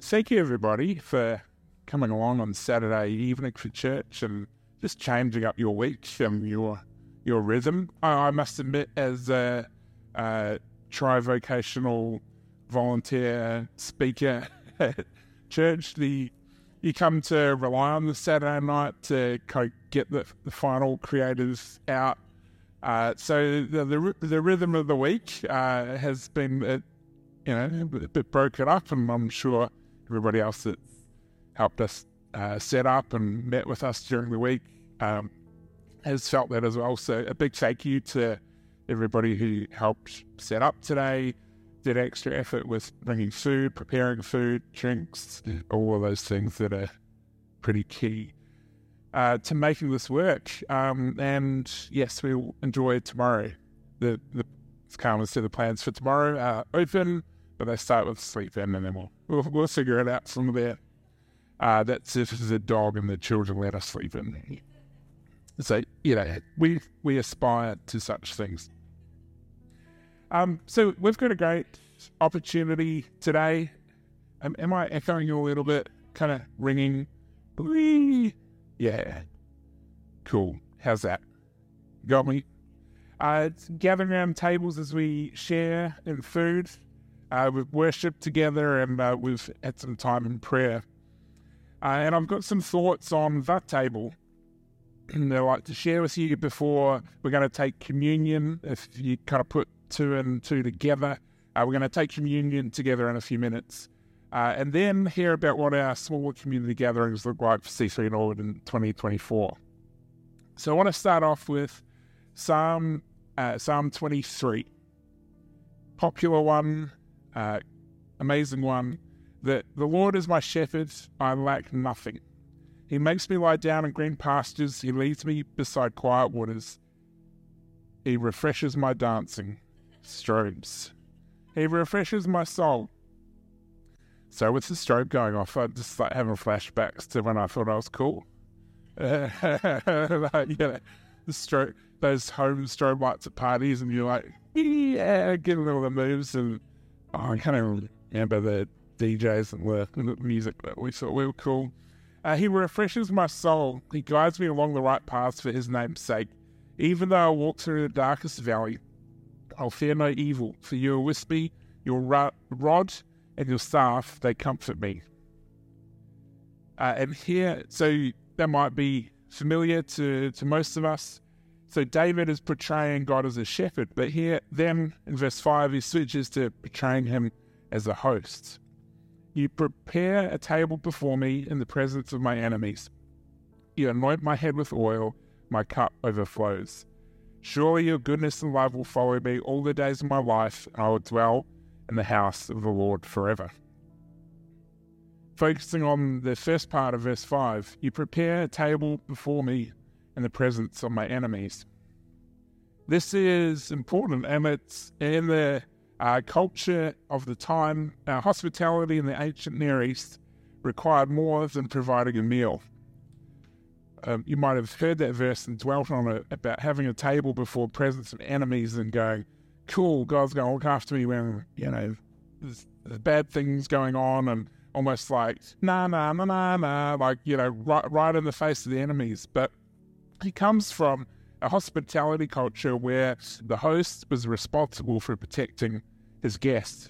thank you everybody for coming along on Saturday evening for church and just changing up your week and your your rhythm. I, I must admit, as a, a tri-vocational volunteer speaker at church, the you come to rely on the Saturday night to kind of get the, the final creatives out. Uh, so the, the, the rhythm of the week uh, has been, uh, you know, a bit broken up, and I'm sure everybody else that helped us uh, set up and met with us during the week um, has felt that as well. So a big thank you to everybody who helped set up today, did extra effort with bringing food, preparing food, drinks, all of those things that are pretty key uh, to making this work. Um, and yes, we'll enjoy tomorrow. The the Carmen said the plans for tomorrow are open, but they start with sleep in, and then we'll we'll, we'll figure it out from there. Uh, that's if the dog and the children let us sleep in. So you know, we we aspire to such things. Um, so we've got a great opportunity today. Um, am I echoing you a little bit? Kind of ringing. Yeah. Cool. How's that? Got me? Uh, gathering around tables as we share in food. Uh, we've worshipped together and uh, we've had some time in prayer. Uh, and I've got some thoughts on that table that I'd like to share with you before we're going to take communion. If you kind of put two and two together, uh, we're going to take communion together in a few minutes. Uh, and then hear about what our smaller community gatherings look like for C3 Norwood in 2024. So I want to start off with Psalm uh, Psalm 23, popular one, uh, amazing one. That the Lord is my shepherd; I lack nothing. He makes me lie down in green pastures. He leads me beside quiet waters. He refreshes my dancing streams. He refreshes my soul. So with the strobe going off, I just like having flashbacks to when I thought I was cool. like, you know, the strobe, those home strobe lights at parties, and you're like, yeah, getting all the moves, and oh, I can't even remember the DJs and the music, that we thought we were cool. Uh, he refreshes my soul. He guides me along the right paths for his name's sake. Even though I walk through the darkest valley, I'll fear no evil, for you are with me. Your rod and your staff, they comfort me. Uh, and here, so that might be familiar to, to most of us. So David is portraying God as a shepherd, but here, then in verse 5, he switches to portraying him as a host. You prepare a table before me in the presence of my enemies. You anoint my head with oil, my cup overflows. Surely your goodness and love will follow me all the days of my life, and I will dwell in the house of the Lord forever. Focusing on the first part of verse 5, you prepare a table before me in the presence of my enemies. This is important, and it's in the uh, culture of the time. Uh, hospitality in the ancient Near East required more than providing a meal. Um, you might have heard that verse and dwelt on it about having a table before presence of enemies and going, cool, God's going to look after me when, you know, there's, there's bad things going on and almost like, nah, nah, nah, nah, nah, like, you know, right, right in the face of the enemies. But he comes from a hospitality culture where the host was responsible for protecting his guests.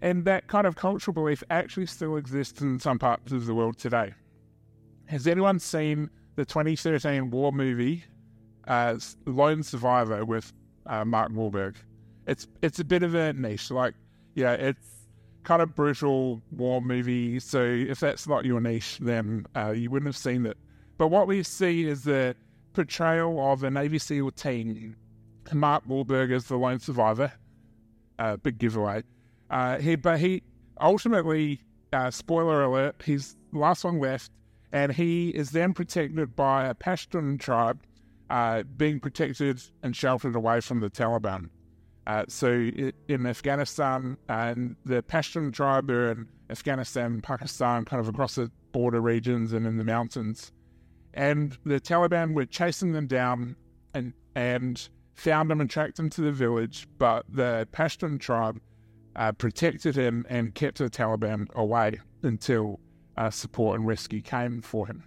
And that kind of cultural belief actually still exists in some parts of the world today. Has anyone seen the 2013 war movie, uh, Lone Survivor, with uh, Mark Wahlberg. It's it's a bit of a niche, like yeah, it's kind of brutal war movie. So if that's not your niche, then uh, you wouldn't have seen it. But what we see is the portrayal of a Navy SEAL team. Mark Wahlberg is the lone survivor. Uh, big giveaway. Uh, he, but he ultimately, uh, spoiler alert, he's the last one left, and he is then protected by a Pashtun tribe uh, being protected and sheltered away from the Taliban. Uh, so in Afghanistan, and the Pashtun tribe are in Afghanistan, Pakistan, kind of across the border regions and in the mountains. And the Taliban were chasing them down and and found them and tracked them to the village. But the Pashtun tribe uh, protected him and kept the Taliban away until uh, support and rescue came for him.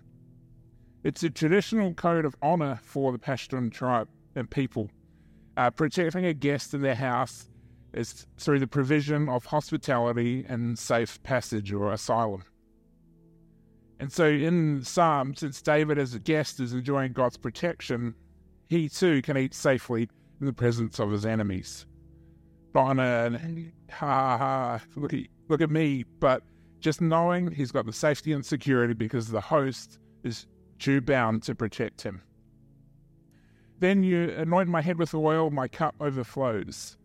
It's a traditional code of honor for the Pashtun tribe and people. Uh, protecting a guest in their house is through the provision of hospitality and safe passage or asylum. And so in Psalm, since David as a guest is enjoying God's protection, he too can eat safely in the presence of his enemies. Not a ha ha, look at, look at me, but just knowing he's got the safety and security because the host is due bound to protect him. Then you anoint my head with oil, my cup overflows.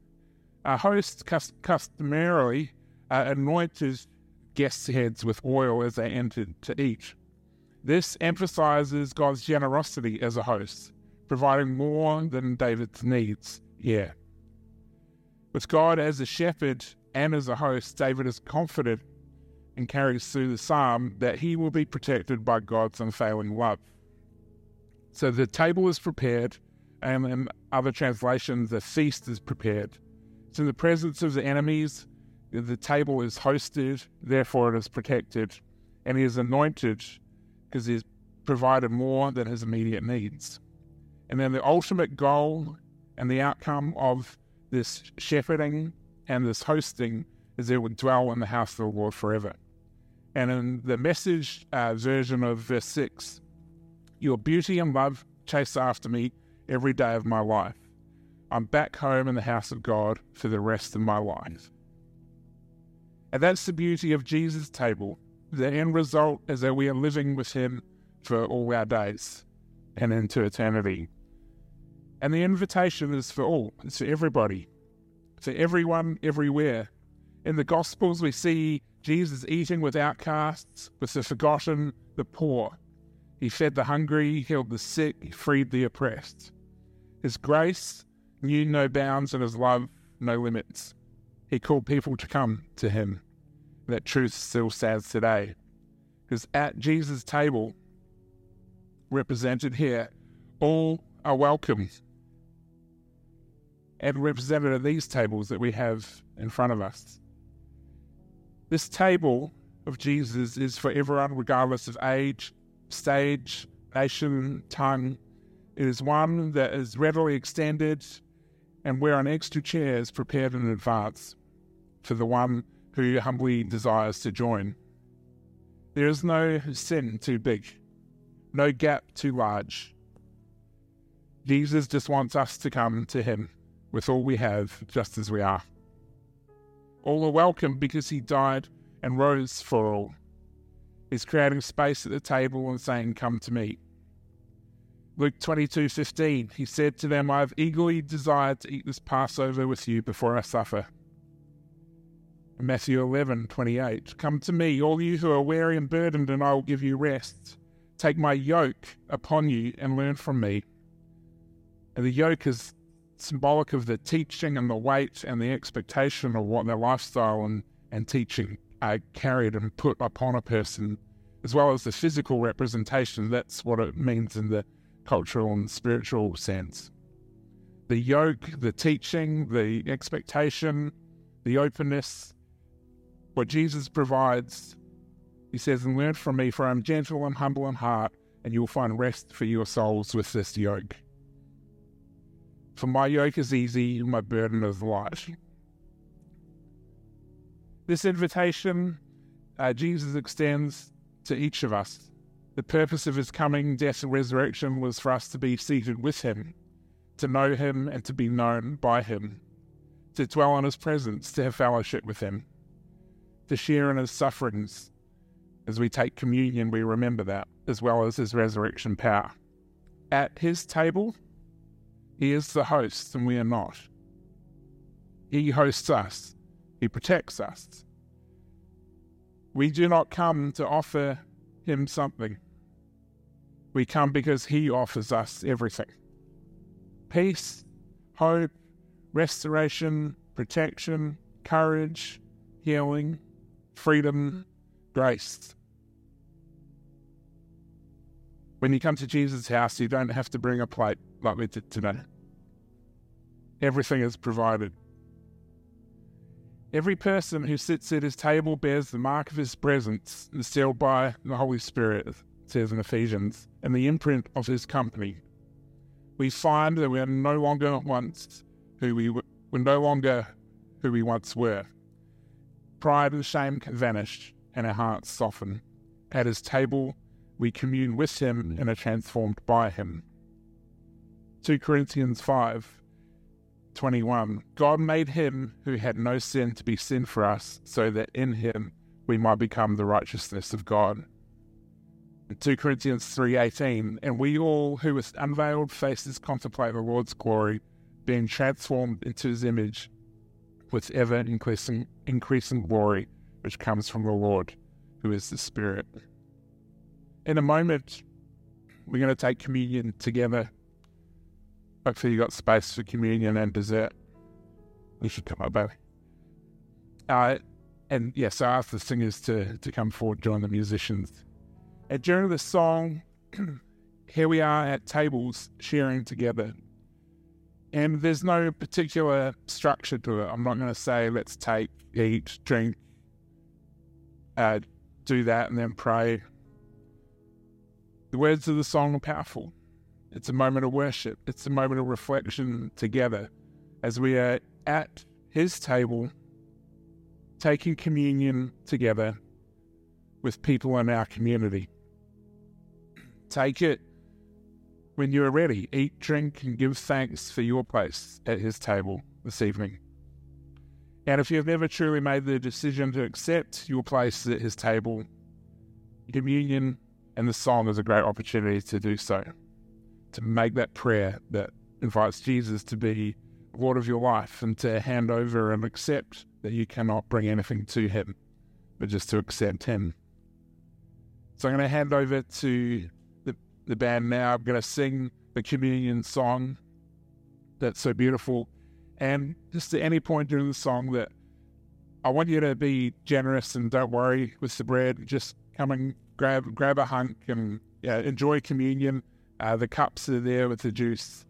A host customarily uh, anoints his guests' heads with oil as they entered to eat. This emphasizes God's generosity as a host, providing more than David's needs here. With God as a shepherd and as a host, David is confident and carries through the psalm that he will be protected by God's unfailing love. So the table is prepared, and in other translations, the feast is prepared. It's in the presence of the enemies, the table is hosted, therefore it is protected, and he is anointed because he's provided more than his immediate needs. And then the ultimate goal and the outcome of this shepherding and this hosting is they would dwell in the house of the Lord forever. And in the message uh, version of verse 6, your beauty and love chase after me every day of my life. I'm back home in the house of God for the rest of my life. And that's the beauty of Jesus' table. The end result is that we are living with Him for all our days and into eternity. And the invitation is for all, it's for everybody, for everyone, everywhere. In the Gospels, we see Jesus eating with outcasts, with the forgotten, the poor. He fed the hungry, healed the sick, he freed the oppressed. His grace knew no bounds and his love no limits. He called people to come to him. That truth still stands today. Because at Jesus' table, represented here, all are welcome and represented at these tables that we have in front of us. This table of Jesus is for everyone, regardless of age, stage, nation, tongue. It is one that is readily extended, and where an extra chair is prepared in advance for the one who humbly desires to join. There is no sin too big, no gap too large. Jesus just wants us to come to him with all we have, just as we are. All are welcome because he died and rose for all. He's creating space at the table and saying, Come to me. Luke 22:15 He said to them, I have eagerly desired to eat this Passover with you before I suffer. Matthew 11:28 Come to me, all you who are weary and burdened, and I will give you rest. Take my yoke upon you and learn from me. And the yoke is symbolic of the teaching and the weight and the expectation of what their lifestyle and, and teaching are carried and put upon a person, as well as the physical representation. That's what it means in the cultural and spiritual sense. The yoke, the teaching, the expectation, the openness, what Jesus provides. He says, And learn from me, for I am gentle and humble in heart, and you will find rest for your souls with this yoke. For my yoke is easy and my burden is light. This invitation uh, Jesus extends to each of us. The purpose of his coming, death, and resurrection was for us to be seated with him, to know him and to be known by him, to dwell in his presence, to have fellowship with him, to share in his sufferings. As we take communion, we remember that, as well as his resurrection power. At his table, he is the host and we are not. He hosts us, He protects us. We do not come to offer Him something. We come because He offers us everything peace, hope, restoration, protection, courage, healing, freedom, grace. When you come to Jesus' house, you don't have to bring a plate like we did today. Everything is provided. Every person who sits at his table bears the mark of his presence, sealed by the Holy Spirit, it says in Ephesians, and the imprint of his company. We find that we are no longer once who we were, we're no longer who we once were. Pride and shame vanish, and our hearts soften. At his table, we commune with him and are transformed by him. 2 Corinthians 5 21. God made him who had no sin to be sin for us, so that in him we might become the righteousness of God. 2 Corinthians 3:18 and we all who with unveiled faces contemplate the Lord's glory being transformed into his image with ever increasing increasing glory which comes from the Lord who is the Spirit. In a moment we're going to take communion together. Hopefully you've got space for communion and dessert. You should come up, baby. Uh, and yes, I asked the singers to, to come forward, join the musicians. And during the song, here we are at tables sharing together. And there's no particular structure to it. I'm not going to say, let's take, eat, drink, uh, do that, and then pray. The words of the song are powerful. It's a moment of worship, it's a moment of reflection together as we are at His table, taking communion together with people in our community. Take it when you are ready. Eat, drink, and give thanks for your place at his table this evening. And if you have never truly made the decision to accept your place at his table, communion and the song is a great opportunity to do so. To make that prayer that invites Jesus to be Lord of your life and to hand over and accept that you cannot bring anything to him, but just to accept him. So I'm going to hand over to the band now. I'm going to sing the communion song that's so beautiful. And just at any point during the song, that I want you to be generous and don't worry with the bread. Just come and grab grab a hunk and yeah, enjoy communion. Uh, the cups are there with the juice,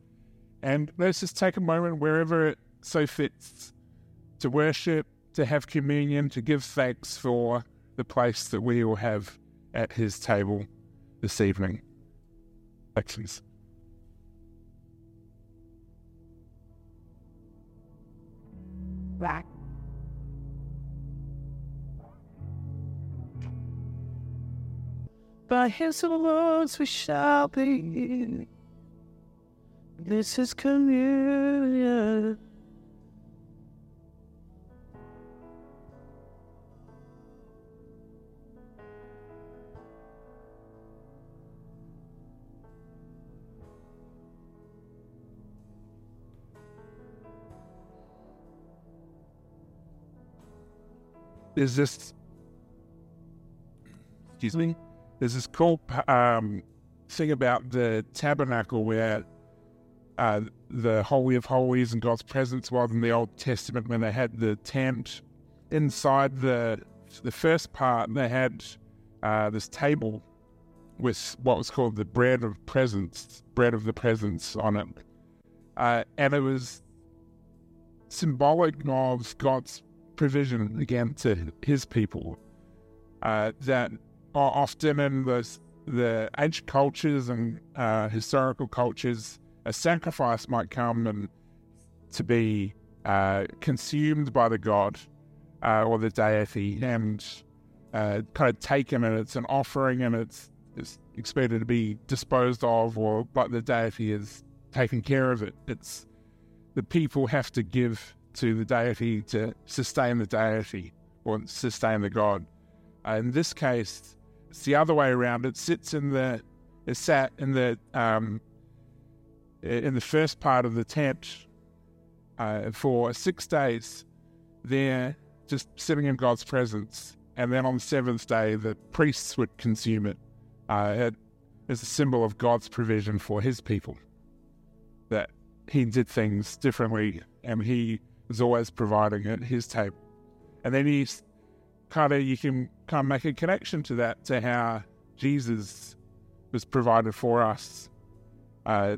and let's just take a moment wherever it so fits to worship, to have communion, to give thanks for the place that we all have at His table this evening. Excellent. Back. By his words we shall be. This is communion. There's this excuse me there's this cool um, thing about the tabernacle where uh, the holy of holies and God's presence was in the Old Testament when they had the tent inside the the first part and they had uh, this table with what was called the bread of presence bread of the presence on it. Uh, and it was symbolic of God's provision again to his people uh, that are often in the, the ancient cultures and uh, historical cultures, a sacrifice might come and to be uh, consumed by the god uh, or the deity and uh, kind of taken and it's an offering and it's, it's expected to be disposed of or like the deity is taking care of it. It's the people have to give to the deity to sustain the deity or sustain the god. Uh, in this case, it's the other way around. It sits in the, it sat in the, um, in the first part of the tent uh, for six days. There, just sitting in God's presence, and then on the seventh day, the priests would consume it. Uh, it is a symbol of God's provision for His people. That He did things differently, and He is always providing at his table. And then he's kind of, you can kind of make a connection to that, to how Jesus was provided for us. Uh,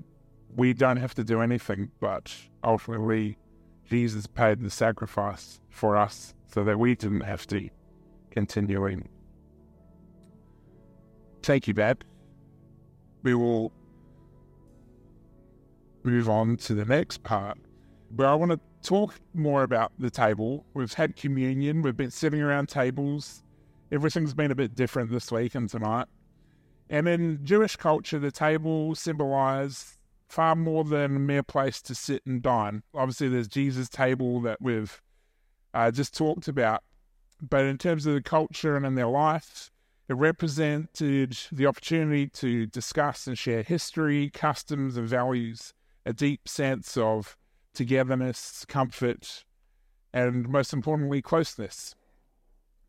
we don't have to do anything, but ultimately Jesus paid the sacrifice for us so that we didn't have to continuing. Thank you, Bab. We will move on to the next part where I want to talk more about the table. We've had communion, we've been sitting around tables. Everything's been a bit different this week and tonight. And in Jewish culture, the table symbolized far more than a mere place to sit and dine. Obviously, there's Jesus' table that we've uh, just talked about. But in terms of the culture and in their life, it represented the opportunity to discuss and share history, customs, and values, a deep sense of togetherness, comfort, and most importantly, closeness.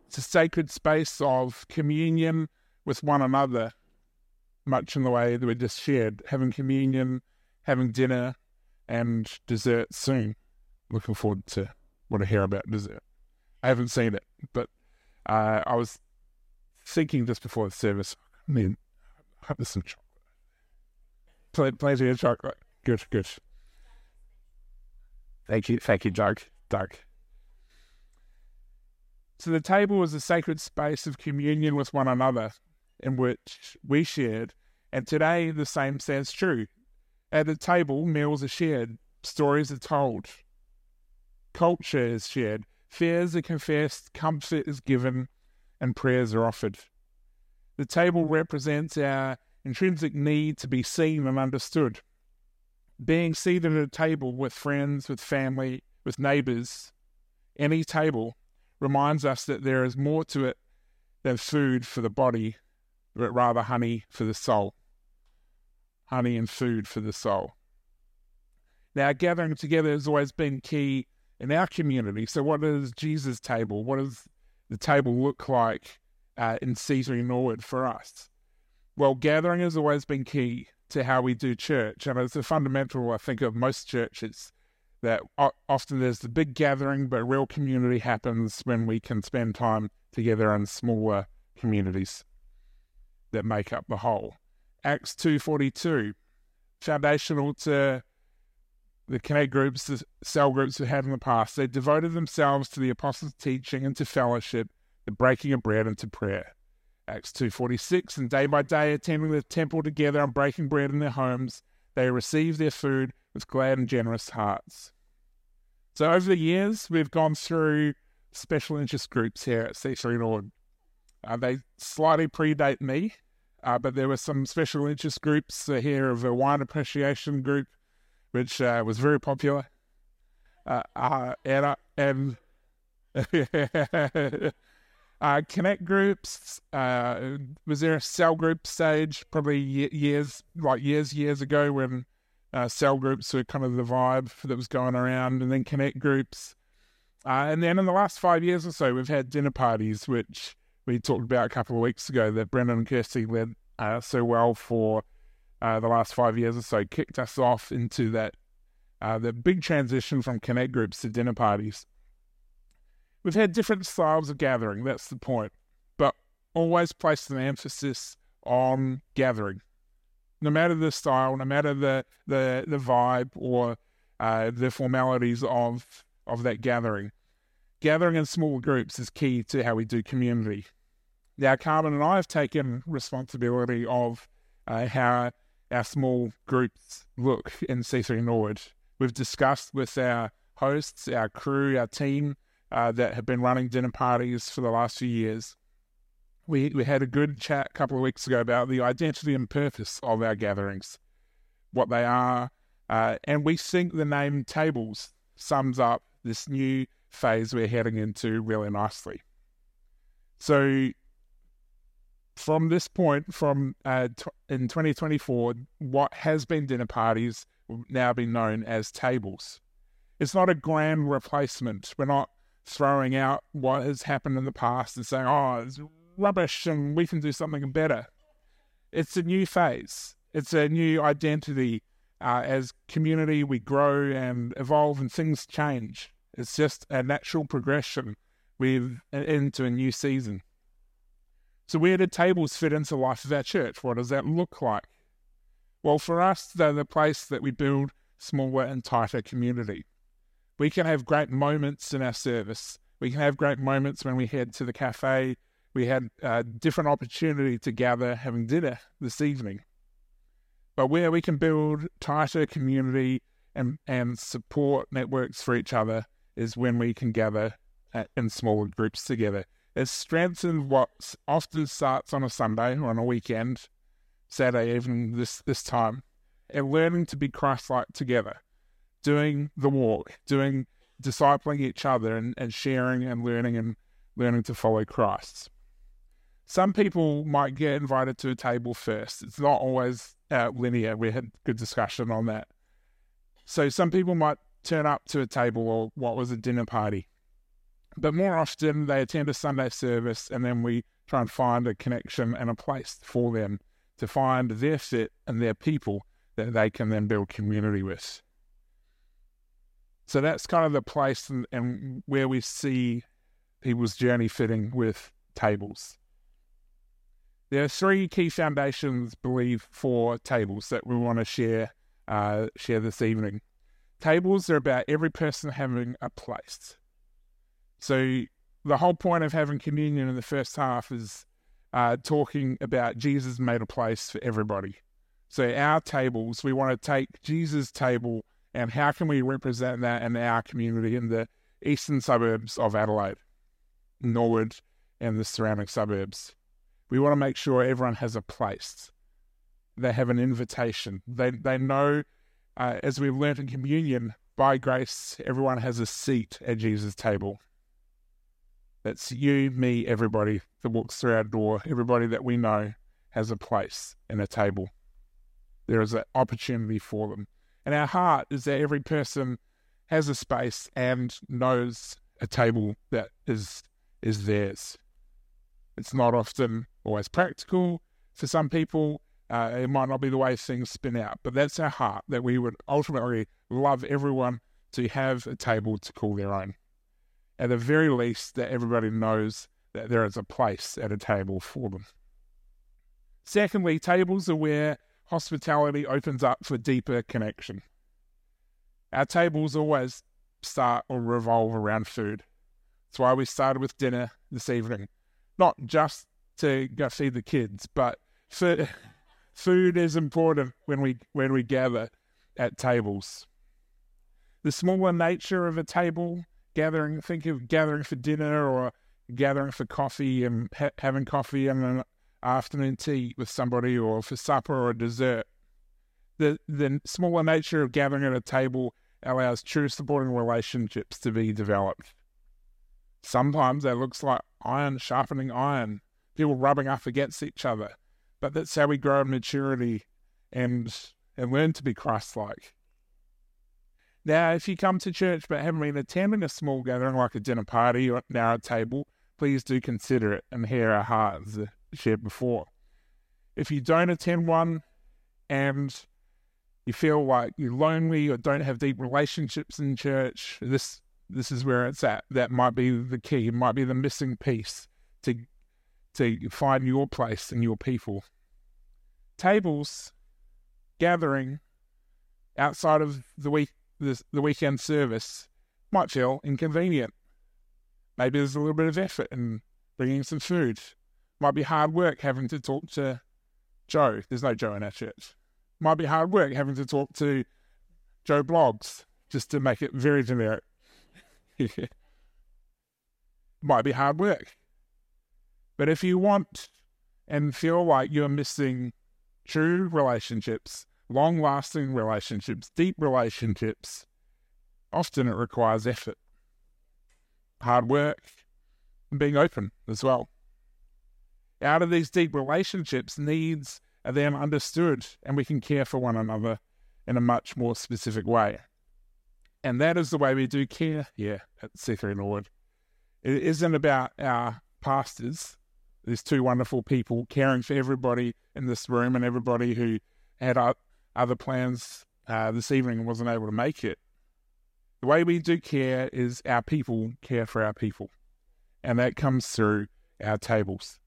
It's a sacred space of communion with one another, much in the way that we just shared, having communion, having dinner, and dessert soon. Looking forward to what I hear about dessert. I haven't seen it, but uh, I was thinking just before the service, I mean, I have some chocolate. Plenty of chocolate. Good, good. Thank you, thank you, Doug. Doug. So the table was a sacred space of communion with one another in which we shared, and today the same stands true. At the table, meals are shared, stories are told, culture is shared, fears are confessed, comfort is given, and prayers are offered. The table represents our intrinsic need to be seen and understood. Being seated at a table with friends, with family, with neighbours, any table reminds us that there is more to it than food for the body, but rather honey for the soul. Honey and food for the soul. Now, gathering together has always been key in our community. So, what is Jesus' table? What does the table look like uh, in C3 Norwood for us? Well, gathering has always been key to how we do church, and it's a fundamental, I think, of most churches that often there's the big gathering, but real community happens when we can spend time together in smaller communities that make up the whole. Acts 2.42, foundational to the connect groups, the cell groups we had in the past. They devoted themselves to the apostles' teaching and to fellowship, the breaking of bread and to prayer. Acts 2.46, and day by day attending the temple together and breaking bread in their homes, they received their food with glad and generous hearts. So over the years, we've gone through special interest groups here at C3 Norwood. Uh, they slightly predate me, uh, but there were some special interest groups uh, here of a wine appreciation group, which uh, was very popular. Uh, uh, and and connect groups. was there a cell group stage? Probably years, like years, years ago when uh, cell groups were kind of the vibe that was going around, and then connect groups. Uh, and then in the last five years or so, we've had dinner parties, which we talked about a couple of weeks ago that Brendan and Kirsty led uh, so well for uh, the last five years or so, kicked us off into that uh, the big transition from connect groups to dinner parties. We've had different styles of gathering, that's the point, but always placed an emphasis on gathering no matter the style, no matter the the, the vibe or uh, the formalities of of that gathering. Gathering in small groups is key to how we do community. Now, Carmen and I have taken responsibility of uh, how our small groups look in C3 Norwood. We've discussed with our hosts, our crew, our team uh, that have been running dinner parties for the last few years we we had a good chat a couple of weeks ago about the identity and purpose of our gatherings, what they are, uh, and we think the name tables sums up this new phase we're heading into really nicely. So, from this point, from uh, in 2024, what has been dinner parties will now be known as tables. It's not a grand replacement. We're not throwing out what has happened in the past and saying, "Oh, it's rubbish and we can do something better. It's a new phase. It's a new identity. Uh, as community, we grow and evolve, and things change. It's just a natural progression with into a new season. So, where do tables fit into the life of our church? What does that look like? Well, for us, they're the place that we build smaller and tighter community. We can have great moments in our service. We can have great moments when we head to the cafe. We had a different opportunity to gather having dinner this evening. But where we can build tighter community and, and support networks for each other is when we can gather in smaller groups together. It strengthens what often starts on a Sunday or on a weekend, Saturday evening this, this time, and learning to be Christ like together, doing the walk, doing discipling each other and, and sharing and learning and learning to follow Christ. Some people might get invited to a table first. It's not always uh, linear. We had good discussion on that. So some people might turn up to a table or what was a dinner party. But more often, they attend a Sunday service and then we try and find a connection and a place for them to find their fit and their people that they can then build community with. So that's kind of the place and, and where we see people's journey fitting with tables. There are three key foundations, believe, for tables that we want to share uh, share this evening. Tables are about every person having a place. So the whole point of having communion in the first half is uh, talking about Jesus made a place for everybody. So our tables, we want to take Jesus' table and how can we represent that in our community in the eastern suburbs of Adelaide, Norwood, and the surrounding suburbs. We want to make sure everyone has a place. They have an invitation. They they know, uh, as we've learned in communion, by grace, everyone has a seat at Jesus' table. That's you, me, everybody that walks through our door, everybody that we know has a place and a table. There is an opportunity for them. And our heart is that every person has a space and knows a table that is is theirs. It's not often always practical for some people. Uh, it might not be the way things spin out, but that's our heart that we would ultimately love everyone to have a table to call their own. At the very least, that everybody knows that there is a place at a table for them. Secondly, tables are where hospitality opens up for deeper connection. Our tables always start or revolve around food. That's why we started with dinner this evening. Not just to go feed the kids, but food, food is important when we when we gather at tables. The smaller nature of a table gathering, think of gathering for dinner or gathering for coffee and ha- having coffee and an afternoon tea with somebody or for supper or dessert. The the smaller nature of gathering at a table allows true supporting relationships to be developed. Sometimes that looks like iron sharpening iron, people rubbing up against each other. But that's how we grow in maturity and and learn to be Christ like. Now, if you come to church but haven't been attending a small gathering like a dinner party or a table, please do consider it and hear our hearts shared before. If you don't attend one and you feel like you're lonely or don't have deep relationships in church, this this is where it's at. That might be the key. It might be the missing piece to to find your place and your people. Tables, gathering outside of the week the, the weekend service might feel inconvenient. Maybe there's a little bit of effort in bringing some food. Might be hard work having to talk to Joe. There's no Joe in our church. Might be hard work having to talk to Joe Bloggs, just to make it very generic. Might be hard work. But if you want and feel like you're missing true relationships, long lasting relationships, deep relationships, often it requires effort, hard work, and being open as well. Out of these deep relationships, needs are then understood, and we can care for one another in a much more specific way. And that is the way we do care here at C3 Norwood. It isn't about our pastors, these two wonderful people caring for everybody in this room and everybody who had other plans uh, this evening and wasn't able to make it. The way we do care is our people care for our people, and that comes through our tables.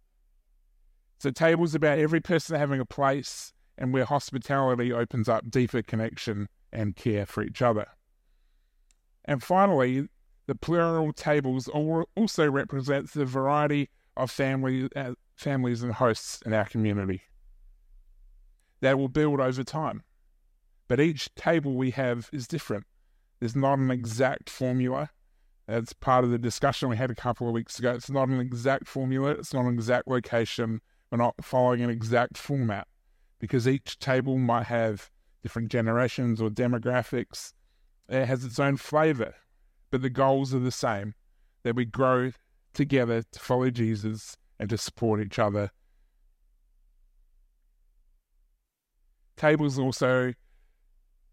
So, tables about every person having a place and where hospitality opens up deeper connection and care for each other. And finally, the plural tables also represents the variety of family, uh, families and hosts in our community. They will build over time, but each table we have is different. There's not an exact formula. That's part of the discussion we had a couple of weeks ago. It's not an exact formula. It's not an exact location. We're not following an exact format because each table might have different generations or demographics. It has its own flavor, but the goals are the same that we grow together to follow Jesus and to support each other. Tables also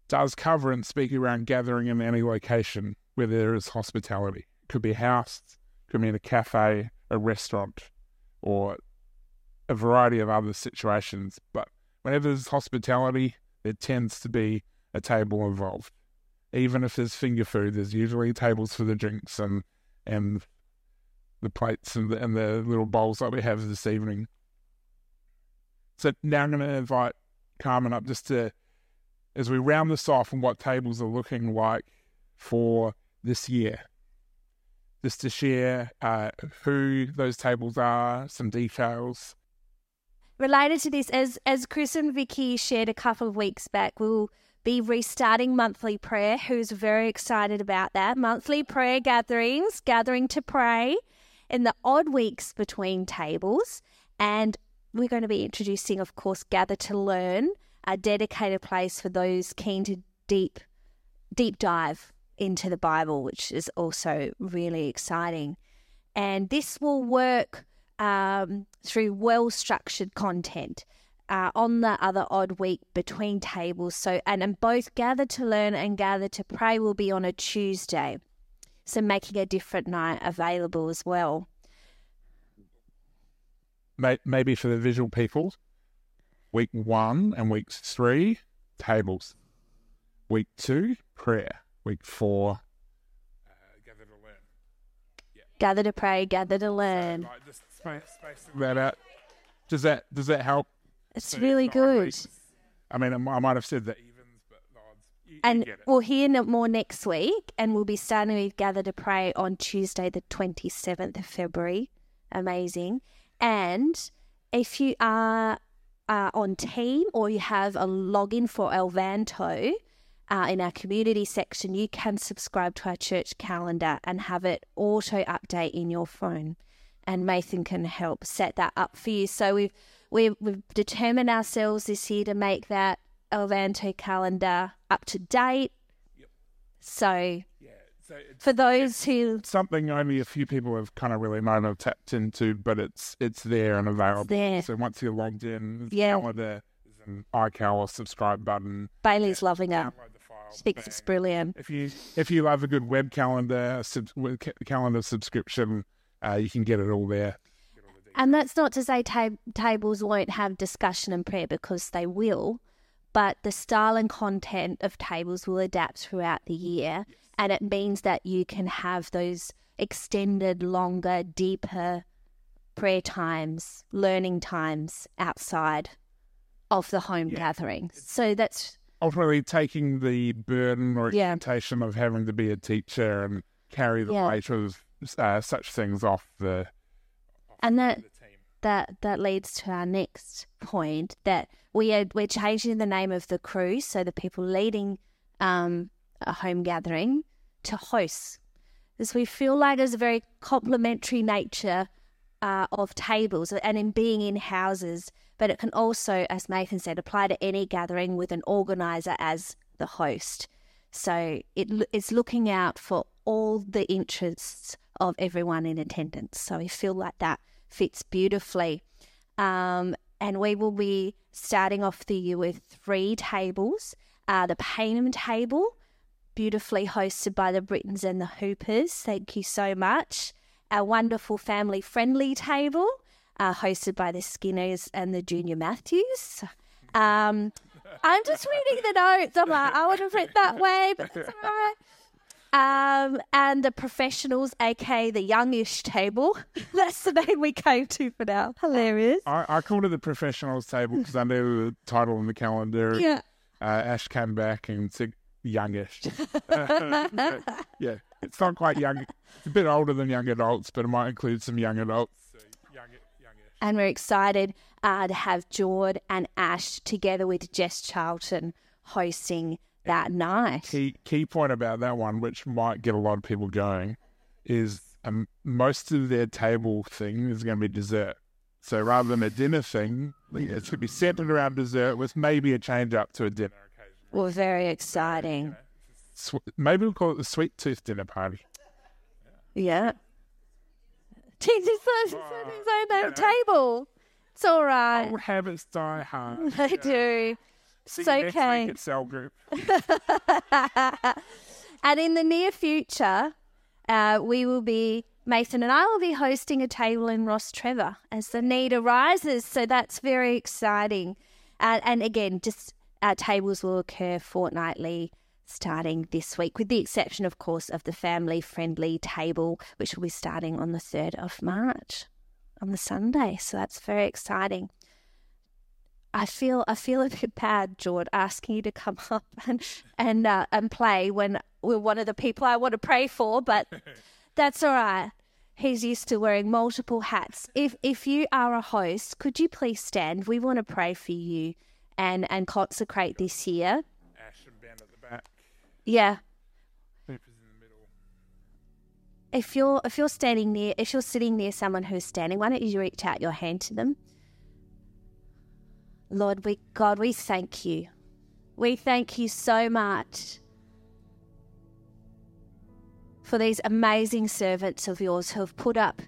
does cover and speak around gathering in any location where there is hospitality. It could be a house, could be in a cafe, a restaurant, or a variety of other situations. But whenever there's hospitality, there tends to be a table involved. Even if there's finger food, there's usually tables for the drinks and and the plates and the, and the little bowls that we have this evening. So now I'm going to invite Carmen up just to, as we round this off and what tables are looking like for this year, just to share uh, who those tables are, some details. Related to this, as as Chris and Vicky shared a couple of weeks back, we'll be restarting monthly prayer. Who's very excited about that? Monthly prayer gatherings, gathering to pray in the odd weeks between tables. And we're going to be introducing, of course, Gather to Learn, a dedicated place for those keen to deep, deep dive into the Bible, which is also really exciting. And this will work um, through well structured content. Uh, on the other odd week between tables. So, and, and both gather to learn and gather to pray will be on a Tuesday. So, making a different night available as well. Maybe for the visual people, week one and week three, tables. Week two, prayer. Week four, uh, gather to learn. Yeah. Gather to pray, gather to learn. So, like, space, that out. Does that does that help? It's so really good. I mean, I might have said that evens, but odds. You, and you we'll hear more next week, and we'll be starting with Gather to Pray on Tuesday, the 27th of February. Amazing. And if you are uh, on team or you have a login for Elvanto uh, in our community section, you can subscribe to our church calendar and have it auto update in your phone. And Nathan can help set that up for you. So we've we've, we've determined ourselves this year to make that Elvanto calendar up to date. Yep. So so for those who something only a few people have kind of really known or tapped into, but it's it's there and available. There. So once you're logged in, yeah, there's an iCal or subscribe button. Bailey's yeah, loving it. Thinks it's brilliant. If you if you love a good web calendar sub, calendar subscription, uh, you can get it all there. And that's not to say tab- tables won't have discussion and prayer because they will, but the style and content of tables will adapt throughout the year. Yes. And it means that you can have those extended, longer, deeper prayer times, learning times outside of the home yeah. gathering. So that's ultimately taking the burden or expectation yeah. of having to be a teacher and carry the yeah. weight of uh, such things off the. And that that that leads to our next point that we are we're changing the name of the crew, so the people leading um, a home gathering to hosts. As we feel like there's a very complementary nature uh, of tables and in being in houses, but it can also, as Nathan said, apply to any gathering with an organizer as the host. So it, it's looking out for all the interests of everyone in attendance. So we feel like that fits beautifully. Um, and we will be starting off the year with three tables uh, the Payneham table, beautifully hosted by the Britons and the Hoopers. Thank you so much. Our wonderful family friendly table, uh, hosted by the Skinners and the Junior Matthews. Um, I'm just reading the notes. I'm like, I would have written that way, but that's all right. Um, and the professionals, aka the youngish table. That's the name we came to for now. Hilarious. I, I called it the professionals table because I knew the title on the calendar. Yeah. Uh, Ash came back and said, youngish. yeah, it's not quite young. It's a bit older than young adults, but it might include some young adults. So young. And we're excited uh, to have Jord and Ash together with Jess Charlton hosting that night. Key key point about that one, which might get a lot of people going, is um, most of their table thing is going to be dessert. So rather than a dinner thing, it's going to be centered around dessert with maybe a change up to a dinner occasion. Well, very exciting. Maybe we'll call it the sweet tooth dinner party. Yeah. Jesus, on that table. It's all right. Old habits die hard. They do. See you next week at Cell Group. and in the near future, uh, we will be, Mason and I will be hosting a table in Rostrevor as the need arises. So that's very exciting. Uh, and again, just our tables will occur fortnightly starting this week, with the exception, of course, of the family friendly table, which will be starting on the 3rd of March on the Sunday. So that's very exciting. I feel I feel a bit bad, Jord, asking you to come up and and uh, and play when we're one of the people I want to pray for, but that's all right. He's used to wearing multiple hats. If if you are a host, could you please stand? We want to pray for you and and consecrate this year. Ash and Ben at the back. Yeah. In the middle. If you're if you're standing near if you're sitting near someone who's standing, why don't you reach out your hand to them? Lord, we God, we thank you. We thank you so much for these amazing servants of yours who have put up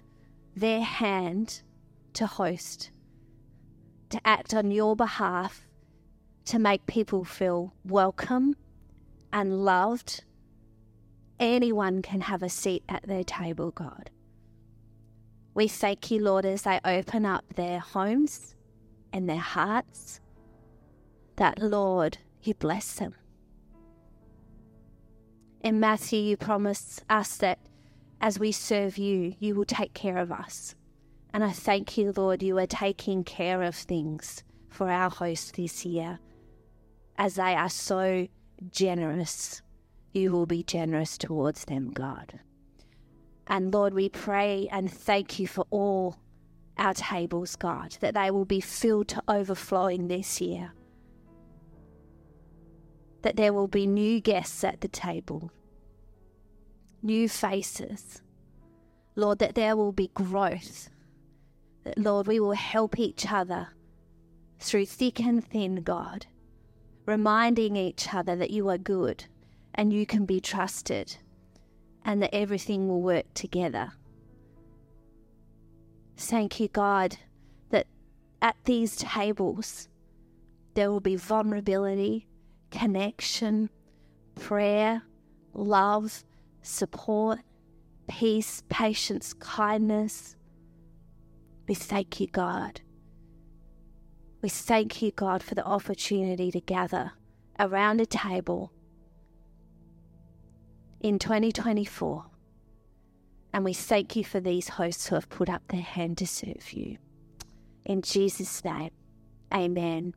their hand to host, to act on your behalf, to make people feel welcome and loved. Anyone can have a seat at their table, God. We thank you, Lord, as they open up their homes and their hearts, that, Lord, you bless them. In Matthew, you promise us that as we serve you, you will take care of us. And I thank you, Lord, you are taking care of things for our host this year. As they are so generous, you will be generous towards them, God. And Lord, we pray and thank you for all our tables, God, that they will be filled to overflowing this year. That there will be new guests at the table, new faces. Lord, that there will be growth. That, Lord, we will help each other through thick and thin, God, reminding each other that you are good and you can be trusted and that everything will work together. Thank you, God, that at these tables there will be vulnerability, connection, prayer, love, support, peace, patience, kindness. We thank you, God. We thank you, God, for the opportunity to gather around a table in 2024. And we thank you for these hosts who have put up their hand to serve you. In Jesus' name, amen.